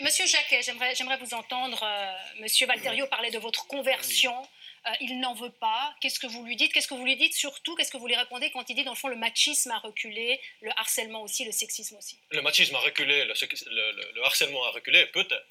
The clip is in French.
Monsieur Jacquet, j'aimerais, vous entendre. Euh, Monsieur Valterio parlait de votre conversion. Euh, il n'en veut pas. Qu'est-ce que vous lui dites? Qu'est-ce que vous lui dites Surtout, qu'est-ce que vous lui répondez quand il dit, dans le fond, le machisme a reculé, le harcèlement aussi, le sexisme aussi? Le machisme a reculé, le harcèlement a reculé, peut-être.